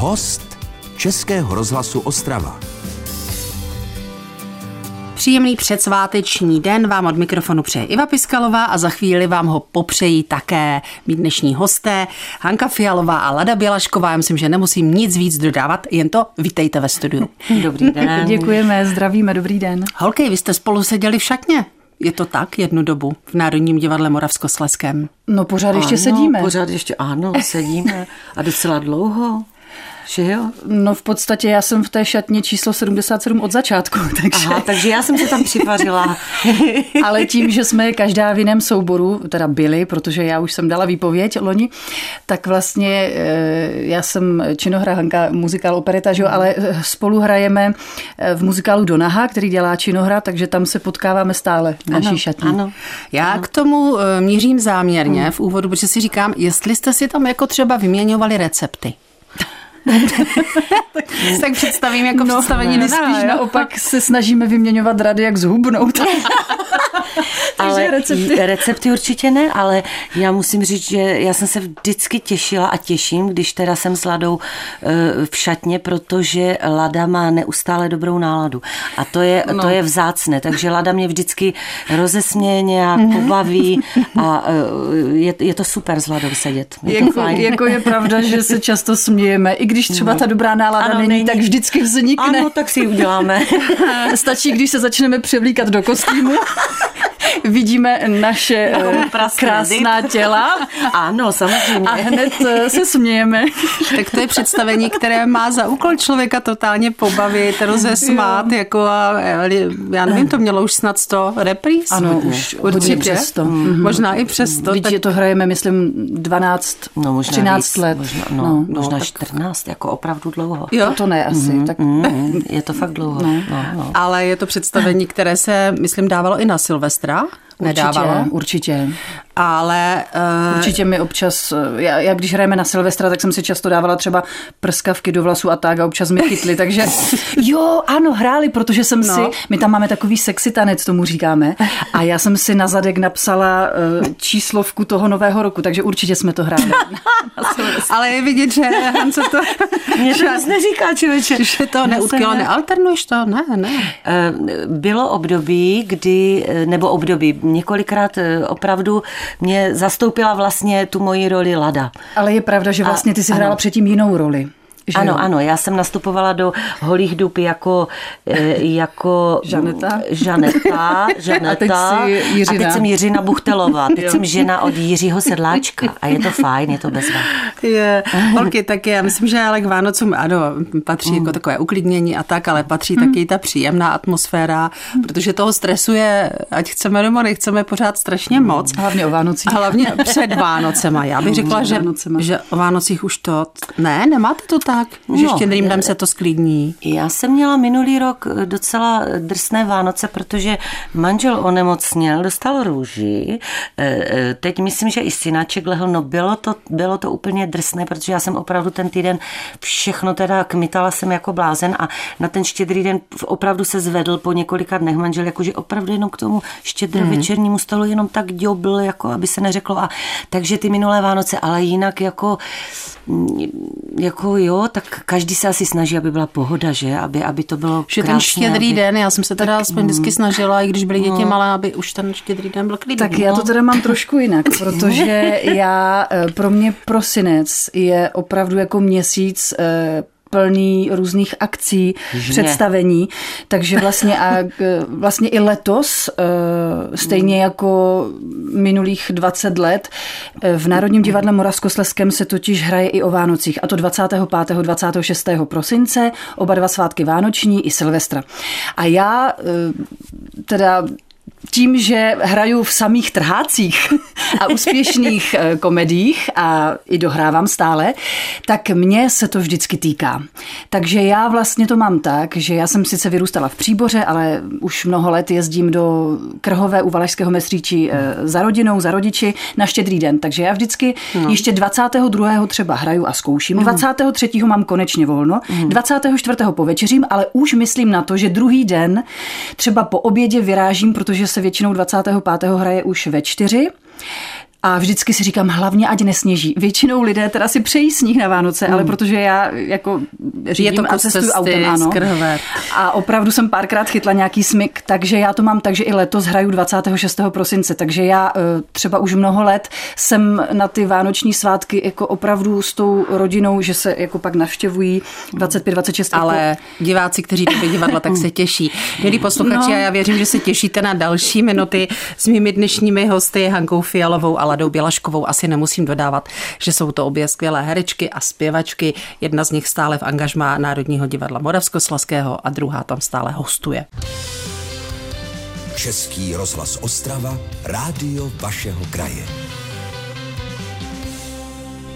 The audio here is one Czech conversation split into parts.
Host Českého rozhlasu Ostrava. Příjemný předsváteční den vám od mikrofonu přeje Iva Piskalová a za chvíli vám ho popřejí také mít dnešní hosté Hanka Fialová a Lada Bělašková. Já myslím, že nemusím nic víc dodávat, jen to vítejte ve studiu. Dobrý den. Děkujeme, zdravíme, dobrý den. Holky, vy jste spolu seděli v šatně. Je to tak jednu dobu v Národním divadle Moravskosleském? No pořád ještě ano, sedíme. Pořád ještě, ano, sedíme a docela dlouho. Že jo? No v podstatě já jsem v té šatně číslo 77 od začátku. Takže... Aha, takže já jsem se tam připařila. Ale tím, že jsme každá v jiném souboru, teda byli, protože já už jsem dala výpověď loni, tak vlastně eh, já jsem činohra Hanka, muzikál opereta, že jo, ale eh, spolu hrajeme eh, v muzikálu Donaha, který dělá činohra, takže tam se potkáváme stále v naší ano, šatně. Ano. Já ano. k tomu mířím záměrně hmm. v úvodu, protože si říkám, jestli jste si tam jako třeba vyměňovali recepty. tak představím jako no, představení ne, spíš naopak se snažíme vyměňovat rady, jak zhubnout. ale recepty. recepty určitě ne, ale já musím říct, že já jsem se vždycky těšila a těším, když teda jsem s Ladou eh, v šatně, protože Lada má neustále dobrou náladu. A to je, no. to je vzácné, takže Lada mě vždycky rozesměje nějak, mhm. pobaví a eh, je, je to super s Ladou sedět. Je jako, fajn. jako je pravda, že se často smějeme, i když třeba ta dobrá nálada ano, není, není, tak vždycky vznikne. Ano, tak si ji uděláme. Stačí, když se začneme převlíkat do kostýmu vidíme naše no, krásná těla. Ano, samozřejmě. A hned eh, se smějeme. tak to je představení, které má za úkol člověka totálně pobavit, rozesmát, jako a, já nevím, to mělo už snad 100 repríz. Ano, už určitě přes to. Mm-hmm. Možná i přes to. tak... to hrajeme, myslím, 12, no, možná 13 víc, let. Možná, no, no, možná no, 14, tak... jako opravdu dlouho. Jo? To, to ne asi. Mm-hmm, tak... mm-hmm, je to fakt dlouho. No. No, no. Ale je to představení, které se, myslím, dávalo i na Silvestra Yeah. Nedávalo. Určitě, určitě ale... Uh... Určitě mi občas, eh, já, já když hrajeme na Silvestra, tak jsem si často dávala třeba prskavky do vlasů a tak a občas mi chytli, takže jo, ano, hráli, protože jsem no. si, my tam máme takový sexy tanec, tomu říkáme, a já jsem si na zadek napsala uh, číslovku toho nového roku, takže určitě jsme to hráli. ale je vidět, že Hanco to... Mě to nic neříká, člověče. Že to neutkilo, nealternuješ to? Ne, ne. Bylo období, kdy, nebo období, několikrát opravdu mě zastoupila vlastně tu moji roli Lada. Ale je pravda, že vlastně ty si hrála předtím jinou roli. Že ano, jo? ano, já jsem nastupovala do Holých dub jako, eh, jako Žaneta. Žaneta, Žaneta. A teď, a teď jsem Jiřina Buchtelová, teď jo. jsem žena od Jiřího Sedláčka a je to fajn, je to bezva. Je, holky, tak já myslím, že ale k Vánocům, ano, patří mm. jako takové uklidnění a tak, ale patří mm. taky ta příjemná atmosféra, protože toho stresuje, ať chceme nebo nechceme, pořád strašně moc. Hlavně o Vánocích. Hlavně před Vánocema. Já bych řekla, že, že o Vánocích už to... Ne, nemáte to tak? Tak, že no, štědrým dnem se to sklidní. Já jsem měla minulý rok docela drsné Vánoce, protože manžel onemocněl, dostal růži. E, e, teď myslím, že i synáček lehl, no bylo to, bylo to úplně drsné, protože já jsem opravdu ten týden všechno teda kmitala jsem jako blázen a na ten štědrý den opravdu se zvedl po několika dnech manžel, jakože opravdu jenom k tomu štědré mm. večernímu stolu jenom tak děbl, jako aby se neřeklo. A takže ty minulé Vánoce, ale jinak jako jako jo, tak každý se asi snaží, aby byla pohoda, že? Aby, aby to bylo Že krásně, ten štědrý aby... den, já jsem se teda tak, aspoň vždycky mm. snažila, i když byly děti no. malé, aby už ten štědrý den byl klidný. Tak já to teda mám trošku jinak, protože já, eh, pro mě prosinec je opravdu jako měsíc eh, plný různých akcí, Žně. představení, takže vlastně a vlastně i letos, eh, stejně jako minulých 20 let, eh, v Národním divadle Moravskosleském se totiž hraje i o Vánocích, a to 25. 26. prosince, oba dva svátky Vánoční i Silvestra. A já eh, teda tím, že hraju v samých trhácích a úspěšných eh, komedích a i dohrávám stále, tak mě se to vždycky týká. Takže já vlastně to mám tak, že já jsem sice vyrůstala v Příboře, ale už mnoho let jezdím do Krhové u Valašského mestříči eh, za rodinou, za rodiči na štědrý den. Takže já vždycky no. ještě 22. třeba hraju a zkouším. Mm. 23. mám konečně volno, mm. 24. povečeřím, ale už myslím na to, že druhý den třeba po obědě vyrážím, protože se většinou 25. hraje už ve čtyři A vždycky si říkám, hlavně ať nesněží. Většinou lidé teda si přejí sníh na Vánoce, hmm. ale protože já jako řídím je to a cestuju autem, ano. Skrhové. A opravdu jsem párkrát chytla nějaký smyk, takže já to mám tak, že i letos hraju 26. prosince, takže já eh, třeba už mnoho let jsem na ty vánoční svátky jako opravdu s tou rodinou, že se jako pak navštěvují 25, 26. Ale jako... diváci, kteří jdou divadla, tak se těší. Milí posluchači, no. a já věřím, že se těšíte na další minuty s mými dnešními hosty Hankou Fialovou a Ladou Bělaškovou. Asi nemusím dodávat, že jsou to obě skvělé herečky a zpěvačky. Jedna z nich stále v angažmá Národního divadla Moravskoslazského a druhá tam stále hostuje. Český rozhlas Ostrava, rádio vašeho kraje.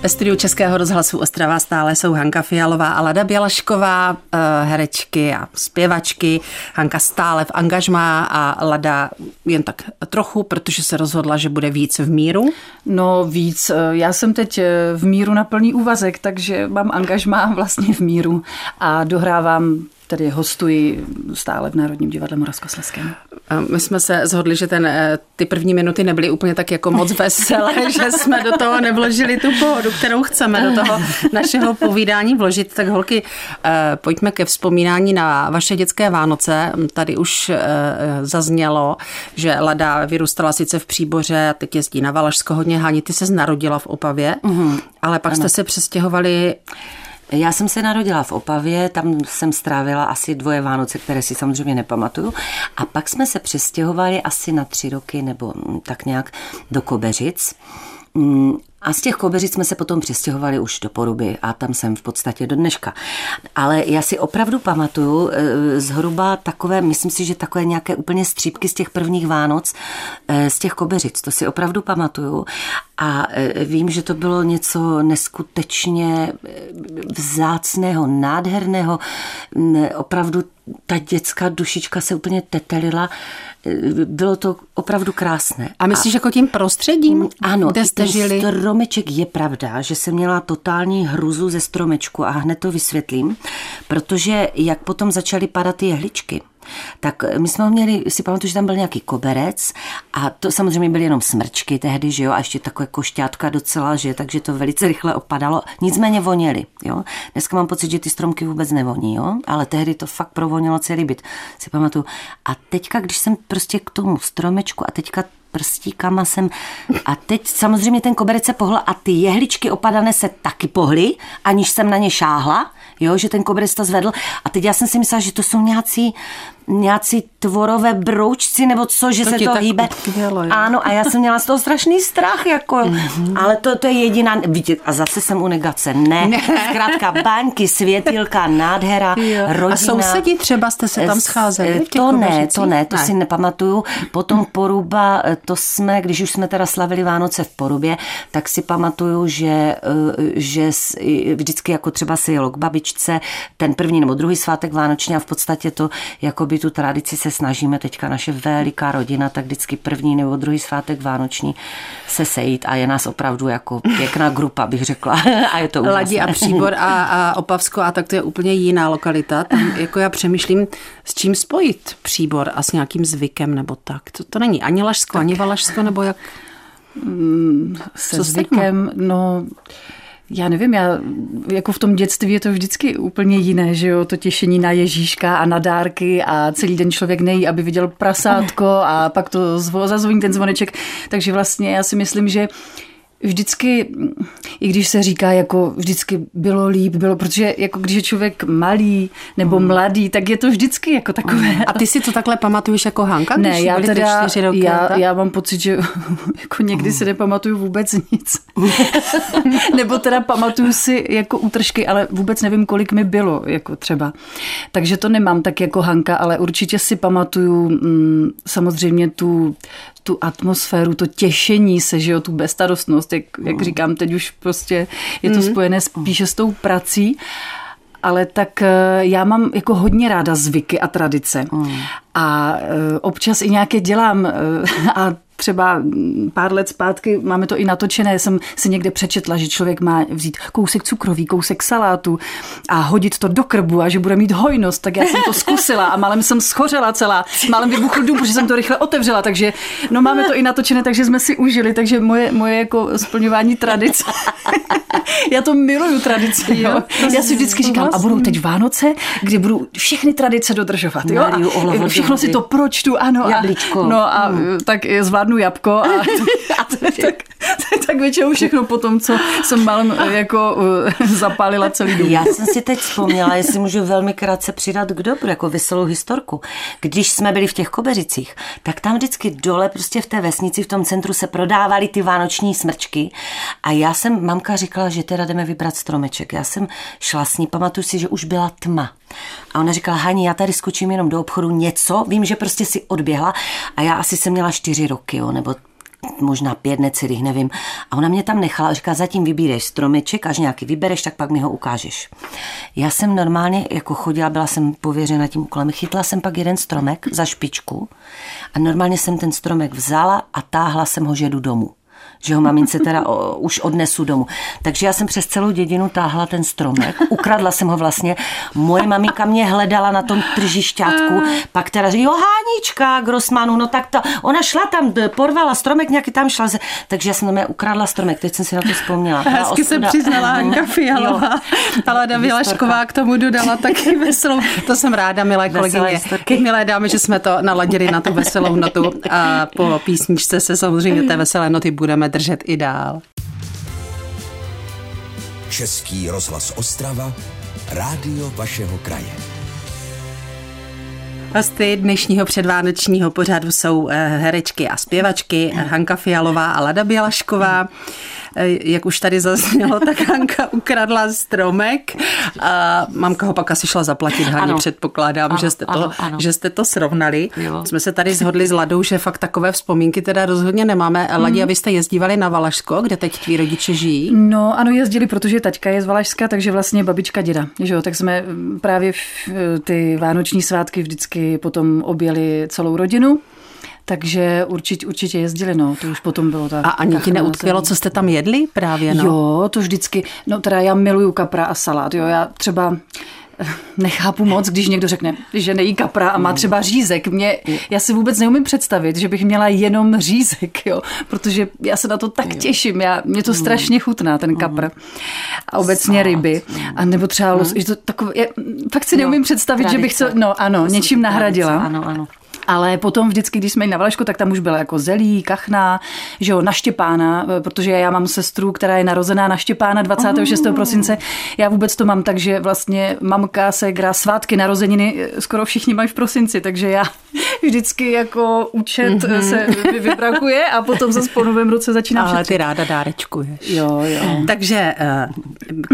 Ve studiu Českého rozhlasu Ostrava stále jsou Hanka Fialová a Lada Bělašková, eh, herečky a zpěvačky. Hanka stále v angažmá a Lada jen tak trochu, protože se rozhodla, že bude víc v míru. No víc. Eh, já jsem teď eh, v míru na plný úvazek, takže mám angažmá vlastně v míru a dohrávám tedy hostuji stále v Národním divadle Moravskoslezském. My jsme se zhodli, že ten, eh, ty první minuty nebyly úplně tak jako moc veselé, že jsme do toho nevložili tu pohodu, kterou chceme do toho našeho povídání vložit. Tak holky, eh, pojďme ke vzpomínání na vaše dětské Vánoce. Tady už eh, zaznělo, že Lada vyrůstala sice v Příboře, teď jezdí na Valašsko hodně. Hani, ty se narodila v Opavě, mm-hmm. ale pak ano. jste se přestěhovali já jsem se narodila v Opavě, tam jsem strávila asi dvoje Vánoce, které si samozřejmě nepamatuju. A pak jsme se přestěhovali asi na tři roky nebo tak nějak do Kobeřic. Mm, a z těch kobeřic jsme se potom přestěhovali už do Poruby a tam jsem v podstatě do dneška. Ale já si opravdu pamatuju eh, zhruba takové, myslím si, že takové nějaké úplně střípky z těch prvních Vánoc, eh, z těch kobeřic, to si opravdu pamatuju. A eh, vím, že to bylo něco neskutečně vzácného, nádherného, opravdu ta dětská dušička se úplně tetelila bylo to opravdu krásné. A myslíš, a, jako tím prostředím, ano, kde jste žili? stromeček je pravda, že jsem měla totální hruzu ze stromečku a hned to vysvětlím, protože jak potom začaly padat ty jehličky, tak my jsme ho měli, si pamatuju, že tam byl nějaký koberec a to samozřejmě byly jenom smrčky tehdy, že jo, a ještě takové košťátka docela, že takže to velice rychle opadalo, nicméně voněli, jo. Dneska mám pocit, že ty stromky vůbec nevoní, jo, ale tehdy to fakt provonilo celý byt, si pamatuju. A teďka, když jsem prostě k tomu stromečku a teďka prstíkama jsem a teď samozřejmě ten koberec se pohl a ty jehličky opadané se taky pohly, aniž jsem na ně šáhla, jo, že ten koberec to zvedl a teď já jsem si myslela, že to jsou nějací nějací tvorové broučci nebo co, že to se to hýbe. Utkvělo, ano, a já jsem měla z toho strašný strach, jako, mm-hmm. ale to, to je jediná, vidíte, a zase jsem u negace, ne, ne. zkrátka banky, světilka, nádhera, jo. rodina. A sousedí třeba jste se tam scházeli? To ne, to ne, to ne. si nepamatuju. Potom Poruba, to jsme, když už jsme teda slavili Vánoce v Porubě, tak si pamatuju, že, eh, že vždycky jako třeba se jelo k babičce, ten první nebo druhý svátek Vánoční a v podstatě to jako by tu tradici se snažíme teďka naše veliká rodina, tak vždycky první nebo druhý svátek vánoční se sejít a je nás opravdu jako pěkná grupa, bych řekla. a je to úžasné. Ladí a Příbor a, a Opavsko a tak to je úplně jiná lokalita. Tam jako já přemýšlím, s čím spojit Příbor a s nějakým zvykem nebo tak. To, to není ani Lašsko, tak. ani Valašsko, nebo jak? Mm, se Co zvykem, no já nevím, já, jako v tom dětství je to vždycky úplně jiné, že jo, to těšení na Ježíška a na dárky a celý den člověk nejí, aby viděl prasátko a pak to zazvoní ten zvoneček, takže vlastně já si myslím, že vždycky, i když se říká, jako vždycky bylo líp, bylo, protože jako když je člověk malý nebo mm. mladý, tak je to vždycky jako takové. A ty si to takhle pamatuješ jako Hanka? Ne, já teda, roky, já, já mám pocit, že jako někdy si nepamatuju vůbec nic. nebo teda pamatuju si jako útržky, ale vůbec nevím, kolik mi bylo, jako třeba. Takže to nemám tak jako Hanka, ale určitě si pamatuju mm, samozřejmě tu tu atmosféru, to těšení se, že jo, tu bezstarostnost, jak, jak no. říkám, teď už prostě je to mm. spojené spíše s tou prací ale tak eh, já mám jako hodně ráda zvyky a tradice. Mm. A eh, občas i nějaké dělám eh, a třeba mm, pár let zpátky, máme to i natočené, jsem si někde přečetla, že člověk má vzít kousek cukroví, kousek salátu a hodit to do krbu a že bude mít hojnost, tak já jsem to zkusila a málem jsem schořela celá, málem vybuchl dům, protože jsem to rychle otevřela, takže no máme to i natočené, takže jsme si užili, takže moje, moje jako splňování tradice. já to miluju tradice, jo. Já si vždycky říkám, a budou teď Vánoce, kdy budu všechny tradice dodržovat, jo. A všechno si to pročtu, ano. A, no a hmm. tak zvládnu jabko a, a tak, tak většinou všechno po tom, co jsem malem jako uh, zapálila celý dům. Já jsem si teď vzpomněla, jestli můžu velmi krátce přidat k dobru, jako veselou historku. Když jsme byli v těch kobeřicích, tak tam vždycky dole prostě v té vesnici, v tom centru se prodávaly ty vánoční smrčky a já jsem, mamka říkala, že teda jdeme vybrat stromeček. Já jsem šla s ní, pamatuju si, že už byla tma. A ona říkala, Hani, já tady skočím jenom do obchodu něco, vím, že prostě si odběhla a já asi jsem měla čtyři roky, jo, nebo možná pět necelých, nevím. A ona mě tam nechala a říká, zatím vybíreš stromeček, až nějaký vybereš, tak pak mi ho ukážeš. Já jsem normálně jako chodila, byla jsem pověřena tím úkolem, chytla jsem pak jeden stromek za špičku a normálně jsem ten stromek vzala a táhla jsem ho, že jdu domů že ho mamince teda o, už odnesu domů. Takže já jsem přes celou dědinu táhla ten stromek, ukradla jsem ho vlastně. Moje maminka mě hledala na tom tržišťátku, pak teda říká, jo, Hánička, Grossmanu, no tak to, ona šla tam, porvala stromek, nějaký tam šla, takže já jsem tam ukradla stromek, teď jsem si na to vzpomněla. Hezky se přiznala Hanka Fialová, ale Davi Lašková k tomu dodala taky veselou. To jsem ráda, milé kolegyně. Milé dámy, že jsme to naladili na tu veselou notu a po písničce se samozřejmě té veselé noty budeme držet i dál. Český rozhlas Ostrava, rádio vašeho kraje. Hosty dnešního předvánočního pořadu jsou eh, herečky a zpěvačky Hanka Fialová a Lada Bělašková. Eh, jak už tady zaznělo, tak Hanka ukradla stromek a mamka ho pak asi šla zaplatit. Haně předpokládám, ano, že, jste to, ano, ano. že jste to srovnali. Jo. Jsme se tady zhodli s Ladou, že fakt takové vzpomínky teda rozhodně nemáme. Ladí, mm. abyste jezdívali na Valašsko, kde teď tví rodiče žijí? No ano, jezdili, protože taťka je z Valašska, takže vlastně babička děda. Že jo? Tak jsme právě v ty vánoční svátky vždycky potom objeli celou rodinu. Takže určitě, určitě jezdili, no, to už potom bylo tak. A ani ti neutkvělo, co jste tam jedli právě, no? Jo, to vždycky, no teda já miluju kapra a salát, jo, já třeba nechápu moc, když někdo řekne, že nejí kapra a má mm. třeba řízek. Mě, já si vůbec neumím představit, že bych měla jenom řízek, jo, protože já se na to tak těším. Já, mě to mm. strašně chutná, ten kapr. A obecně ryby. A nebo třeba, los, že to takové, já, fakt si neumím představit, že bych to, no ano, něčím nahradila. Ano, ano. Ale potom vždycky, když jsme jeli na Valašku, tak tam už byla jako zelí, kachna, že jo, na Štěpána, eh, protože já mám sestru, která je narozená na Štěpána 26. Oh. prosince. Já vůbec to mám tak, že vlastně mamka, se gra svátky, narozeniny, eh, skoro všichni mají v prosinci, takže já vždycky jako účet mm-hmm. se vybrakuje a potom zase po novém roce začínám Ale ty ráda dárečkuješ. Jo, jo. Takže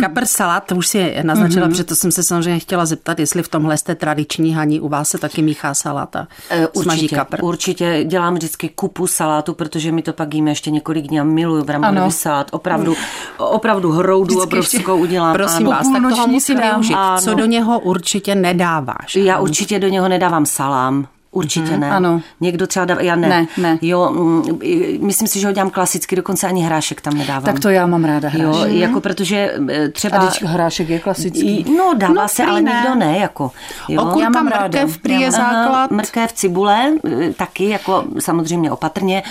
kapr salát, to už si naznačila, mm-hmm. protože to jsem se samozřejmě chtěla zeptat, jestli v tomhle jste tradiční haní, u vás se taky míchá saláta. Určitě, kapr. určitě dělám vždycky kupu salátu, protože mi to pak jíme ještě několik dní a miluju bramborový salát. Opravdu, opravdu hroudu vždycky obrovskou udělám. Prosím ano. vás, tak toho musím využít. Co do něho určitě nedáváš? Já určitě do něho nedávám salám. Určitě hmm, ne. Ano. Někdo třeba dá, já ne. ne, ne. Jo, mm, myslím si, že ho dělám klasicky, dokonce ani hrášek tam nedávám. Tak to já mám ráda hrášek. Jo, jako protože e, třeba... A hrášek je klasický. No, dává no, se, ale ne. nikdo ne, jako. Jo. Okurka, já mám mrkev, prý je základ. Mrkev, cibule, e, taky, jako samozřejmě opatrně,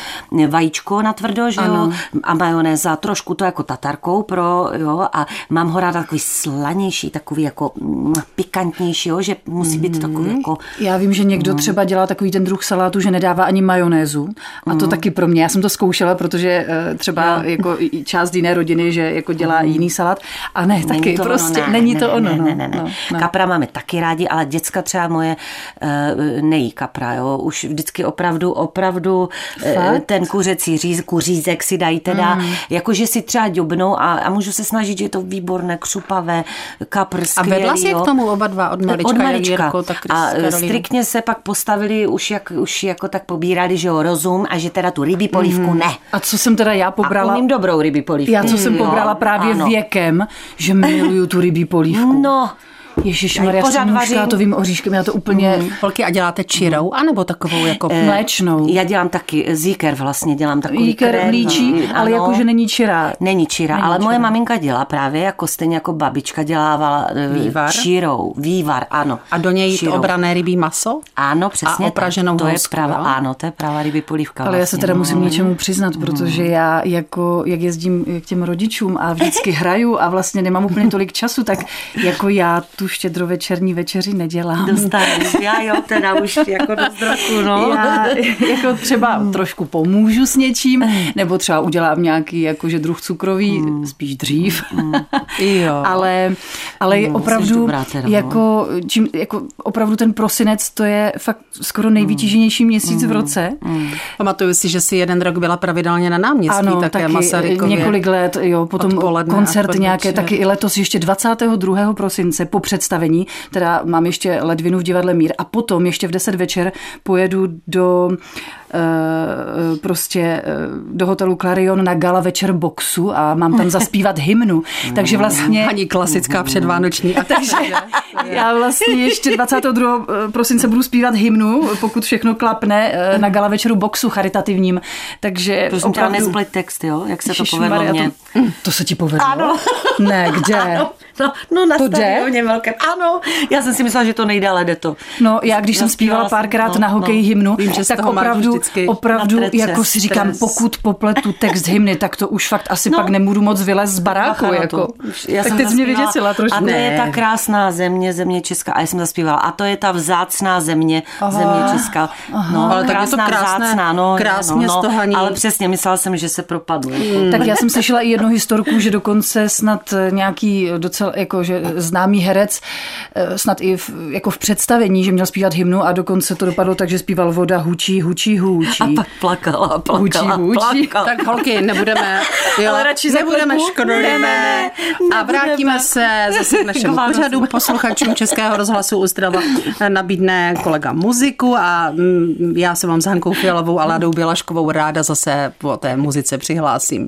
vajíčko na tvrdo, že jo, a majonéza, trošku to jako tatarkou pro, jo, a mám ho ráda takový slanější, takový jako mm, pikantnější, jo, že musí být takový mhm. jako... Já vím, že někdo no. třeba dělá takový ten druh salátu, že nedává ani majonézu. A to mm. taky pro mě. Já jsem to zkoušela, protože eh, třeba no. jako část jiné rodiny, že jako dělá mm. jiný salát. A ne, není taky to prostě ono, ne, není ne, to ono. Ne, ne, ne, ne. No, no. Kapra máme taky rádi, ale děcka třeba moje uh, nejí kapra. Jo. Už vždycky opravdu, opravdu uh, ten kuřecí říz, kuřízek si dají teda, mm. jakože si třeba dubnou a, a můžu se snažit, že je to výborné, křupavé, kapr, skvělý. A vedla si k tomu oba dva od malička, od malička. Jirko, tak a striktně se pak postavili postavili, už, jak, už jako tak pobírali, že jo, rozum a že teda tu rybí polívku mm. ne. A co jsem teda já pobrala? A umím dobrou rybí polívku. Já co jsem mm, pobrala právě jo, věkem, že miluju tu rybí polívku. No, Ježíš Maria, pořád vařím. škátovým oříškem, já to úplně mm. Holky, a děláte čirou, anebo takovou jako... mléčnou. Já dělám taky zíker vlastně, dělám takový Jíker krém, mlíčí, mm, ale jakože není čirá. Není číra, Není ale moje čira. maminka dělá právě jako stejně jako babička dělávala eh, Vývar? čírou. Vývar, ano. A do něj Čírou. obrané rybí maso? Ano, přesně. tak. opraženou To je pravá, ano, to je pravá ryby polívka. Ale já se vlastně, teda no. musím něčemu přiznat, protože já jako, jak jezdím k těm rodičům a vždycky hraju a vlastně nemám úplně tolik času, tak jako já tu štědrovečerní večeři nedělám. Dostanu. Já jo, teda už jako dost roku, no. Já jako třeba trošku pomůžu s něčím, nebo třeba udělám nějaký jakože druh cukrový, spíš dřív. Jo. ale ale No, jsi opravdu, dobrá teda, no. jako, čím, jako opravdu ten prosinec, to je fakt skoro nejvytíženější měsíc v roce. Pamatuju si, že si jeden rok byla pravidelně na náměstí, Ano, také taky Masarykově. několik let, jo, potom podvečer. nějaké, taky i letos ještě 22. prosince po představení, teda mám ještě ledvinu v divadle Mír a potom ještě v 10 večer pojedu do eh, prostě eh, do hotelu Clarion na gala večer boxu a mám tam zaspívat hymnu. Takže vlastně Ani klasická předvánoční akce. já vlastně ještě 22. prosince budu zpívat hymnu, pokud všechno klapne eh, na gala večeru boxu charitativním. Takže Prosím opravdu... nesplit text, jo? Jak se to povedlo mně. To, to se ti povedlo? Ano. Ne, kde? No, no na To jde? stadioně velkém. Ano, já jsem si myslela, že to nejde, ale jde to. No, já když jsem zpívala párkrát no, na hokej no. hymnu, Vím, že tak opravdu, opravdu trece jako si říkám, stres. pokud popletu text hymny, tak to už fakt asi No. pak nebudu moc vylézt z baráku. Na Jako. Já tak jsem teď jsi mě vyděsila trošku. A to je ta krásná země, země Česká. A já jsem zaspívala. A to je ta vzácná země, země Česká. No, Ale tak je to krásné- vzácná, no, krásně no, no. Ale přesně, myslela jsem, že se propadnu. Jako. Tak já jsem slyšela i jednu historku, že dokonce snad nějaký docela jako, že známý herec, eh, snad i v, jako v představení, že měl zpívat hymnu a dokonce to dopadlo tak, že zpíval voda hučí, hučí, hučí. A pak plakala, plakala, Hučí, hučí. plakala. Tak holky, nebudeme, jo, Ale radši nebudeme. Ne, A vrátíme se zase k našemu K pořadu. Posluchačům Českého rozhlasu Ostrava nabídne kolega muziku a mm, já se vám s Hankou Fialovou a Ladou Bělaškovou ráda zase po té muzice přihlásím.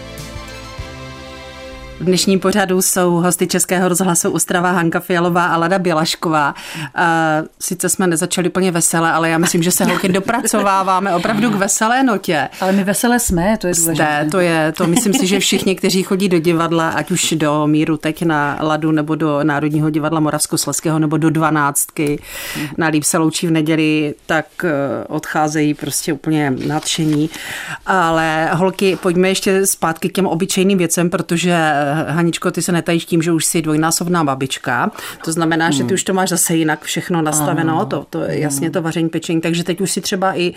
V dnešním pořadu jsou hosty Českého rozhlasu Ostrava Hanka Fialová a Lada Bělašková. A sice jsme nezačali úplně veselé, ale já myslím, že se holky dopracováváme opravdu k veselé notě. Ale my veselé jsme, to je důležité. Jste, to je, to myslím si, že všichni, kteří chodí do divadla, ať už do Míru teď na Ladu, nebo do Národního divadla Moravskoslezského, nebo do dvanáctky, na Líp se loučí v neděli, tak eh, odcházejí prostě úplně nadšení. Ale holky, pojďme ještě zpátky k těm obyčejným věcem, protože eh, Haničko, ty se netajíš tím, že už jsi dvojnásobná babička. To znamená, že ty už to máš zase jinak všechno nastaveno, to, to je jasně to vaření, pečení. Takže teď už si třeba i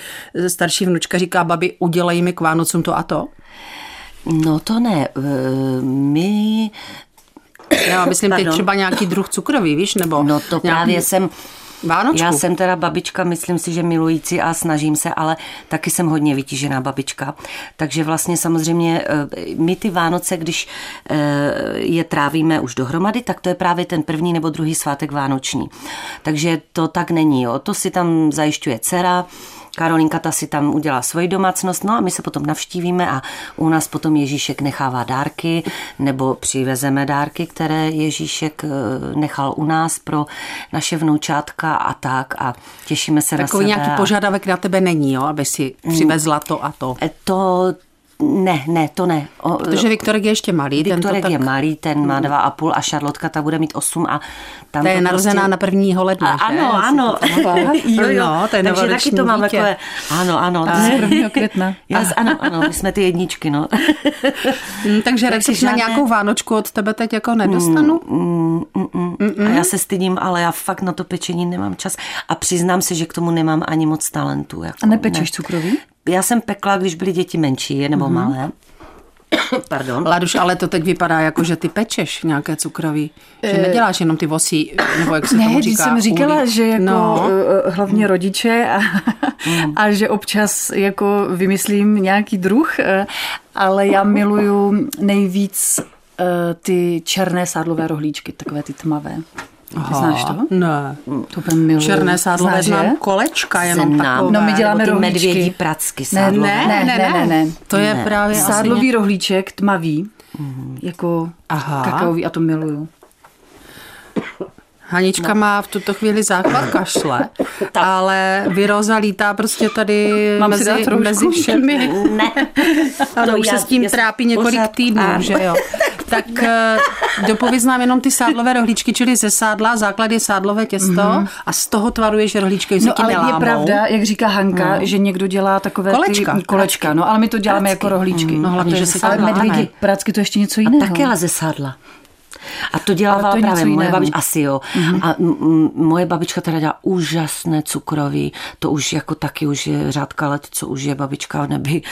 starší vnučka říká, babi, udělej mi k Vánocům to a to. No to ne. eh, My Já myslím teď Pardon. třeba nějaký druh cukroví, víš, nebo No to nějaký právě jsem... Vánočku. Já jsem teda babička, myslím si, že milující a snažím se, ale taky jsem hodně vytížená babička. Takže vlastně samozřejmě eh, my ty Vánoce, když eh, je trávíme už dohromady, tak to je právě ten první nebo druhý svátek vánoční. Takže to tak není, jo. To si tam zajišťuje dcera, Karolinka ta si tam udělá svoji domácnost, no a my se potom navštívíme a u nás potom Ježíšek nechává dárky, nebo přivezeme dárky, které Ježíšek eh, nechal u nás pro naše vnoučátka a tak a těšíme se Takový na sebe. nějaký a- požadavek na tebe není, jo, aby si přivezla to a to. E, To ne, ne, to ne. O, Protože Viktorek je ještě malý, ten to Viktorek tak... je malý, ten má dva a půl a Šarlotka ta bude mít osm a tam Ta je to narozená prostě... na prvního ledna, A, že? ano, si ano. to jo, jo. No, to je Takže taky to mám dítě. takové, ano, ano. Z 1. května. Já, ano, ano, my jsme ty jedničky, no. Hm, takže recept na žádné- nějakou Vánočku od tebe teď jako nedostanu? Mm, mm, mm. A já se stydím, ale já fakt na to pečení nemám čas. A přiznám se, že k tomu nemám ani moc talentů. Jako, A nepečeš ne. cukroví? Já jsem pekla, když byly děti menší nebo Mhm. malé. Pardon. Laduš, ale to teď vypadá jako, že ty pečeš nějaké cukroví. Že neděláš jenom ty vosí, nebo jak se tomu Ne, když říká. jsem říkala, úly. že jako No. no. hlavně rodiče a, a že občas jako vymyslím nějaký druh, eh, ale já miluju nejvíc eh, ty černé sádlové rohlíčky, takové ty tmavé. Aha, Znáš to? Ne. To úplně miluju. Černé sádlové Znáš je? znám kolečka, jenom Znám. takové. No my děláme rohlíčky. medvědí pracky Ne, sádlové. Ne, Ne, ne, ne, ne, ne, ne. To je právě asi Sádlový rohlíček, tmavý, jako Aha. kakaový a to miluju. Hanička má v tuto chvíli záchvat kašle, ale Viroza lítá prostě tady Mám si mezi, mezi všemi. Ne. Ano, To už se já- s tím já trápí několik pořád- týdnů, ano. že jo. Tak eh, dopověz nám jenom ty sádlové rohlíčky, čili ze sádla, základ je sádlové těsto a z toho tvaruješ rohlíčky, že No ale nelámou. je pravda, jak říká Hanka, že někdo dělá takové Kolečka. ty kolečka, no ale my to děláme Pracky. jako rohlíčky. No hlavně, že ze se ale ano. pracky to je ještě něco jiného. Také leze sádla. A to dělávala Ale to právě moje babička, asi jo. A m- moje babička teda dělá úžasné cukroví, to už jako taky už je řádka let, co už je babička v nebi,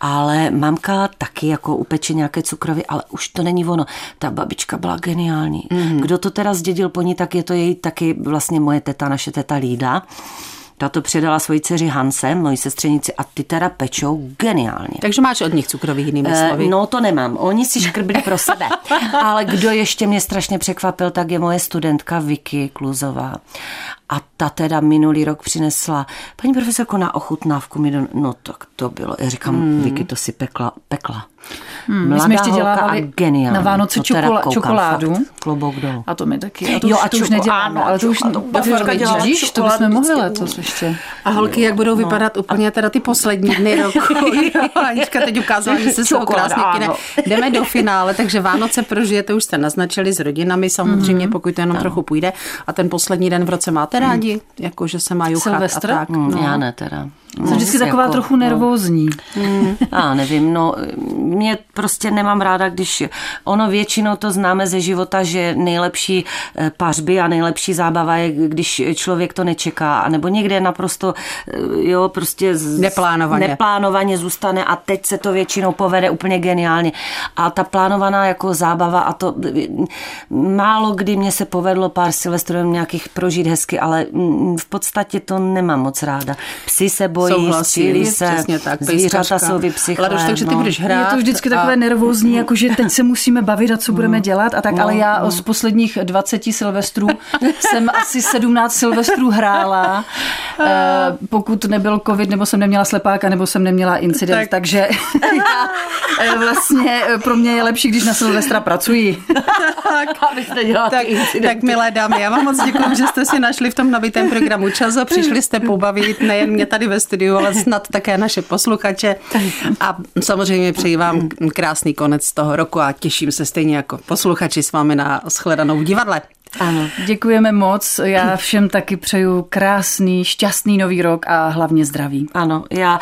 ale mamka taky jako upeče nějaké cukroví, ale už to není ono. Ta babička byla geniální. Kdo to teda zdědil po ní, tak je to její taky vlastně moje teta, naše teta Lída. Ta to předala svoji dceři Hanse, mojí sestřenici, a ty teda pečou geniálně. Takže máš od nich cukrový jinými Eh, slovy. No to nemám, oni si škrbili pro sebe. Ale kdo ještě mě strašně překvapil, tak je moje studentka Vicky Kluzová. A ta teda minulý rok přinesla, paní profesorko, na ochutnávku mi do... No tak to bylo, já říkám, hmm. Vicky to si pekla, pekla. Hmm, my jsme ještě dělávali na Vánoce čokola- koukám, čokoládu. Fakt, klobouk dolů. A to my taky. A to, Jo, už, a to už neděláme, ano, ale to už čoko- to vidíš, to bychom mohli letos ještě. A holky, jak budou No. vypadat úplně teda ty poslední dny roku. Anička teď ukázala, že se toho Čokoláda, krásně kine. Jdeme do finále, takže Vánoce prožijete, už jste naznačili s rodinami samozřejmě, Mhm. pokud to jenom trochu půjde. A ten poslední den v roce máte rádi? Jako, že se má juchat Silvestr? a tak. Hmm, no. Já ne teda. Jsem vždycky taková jako- trochu nervózní. Já nevím, no mě prostě nemám ráda, když ono většinou to známe ze života, že nejlepší eh, pařby a nejlepší zábava je, když člověk to nečeká, anebo někde naprosto, eh, jo, prostě z- Neplánovaně. neplánovaně zůstane a teď se to většinou povede úplně geniálně. A ta plánovaná jako zábava a to málo kdy mě se povedlo pár silvestrů nějakých prožít hezky, ale mm, v podstatě to nemám moc ráda. Psi se bojí, střílí se, přesně tak. zvířata jsou vypsychlé. Ladoš, takže ty no. budeš hrát. Je to vždycky a- takové nervózní, jako že teď se musíme bavit a co budeme dělat a tak, ale já no. z posledních 20 silvestrů jsem asi 17 silvestrů hrála, eh, pokud nebyl covid, nebo jsem neměla slepáka, nebo jsem neměla incident, Tak. tak. takže já, eh, vlastně eh, pro mě je lepší, když na Silvestra pracuji. Abyste dělala Tak, tak milé dámy, já vám moc děkuji, že jste si našli v tom nabitém programu čas a přišli jste pobavit nejen mě tady ve studiu, ale snad také naše posluchače. A samozřejmě přeji vám krásný konec toho roku a těším se stejně jako posluchači s vámi na shledanou v divadle. Ano. Děkujeme moc, já všem taky přeju krásný, šťastný nový rok a hlavně zdraví. Ano, já,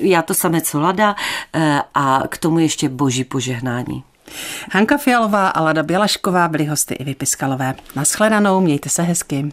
já to samé co Lada eh, a k tomu ještě boží požehnání. Hanka Fialová a Lada Bělašková byly hosty i Piskalové. Naschledanou, mějte se hezky.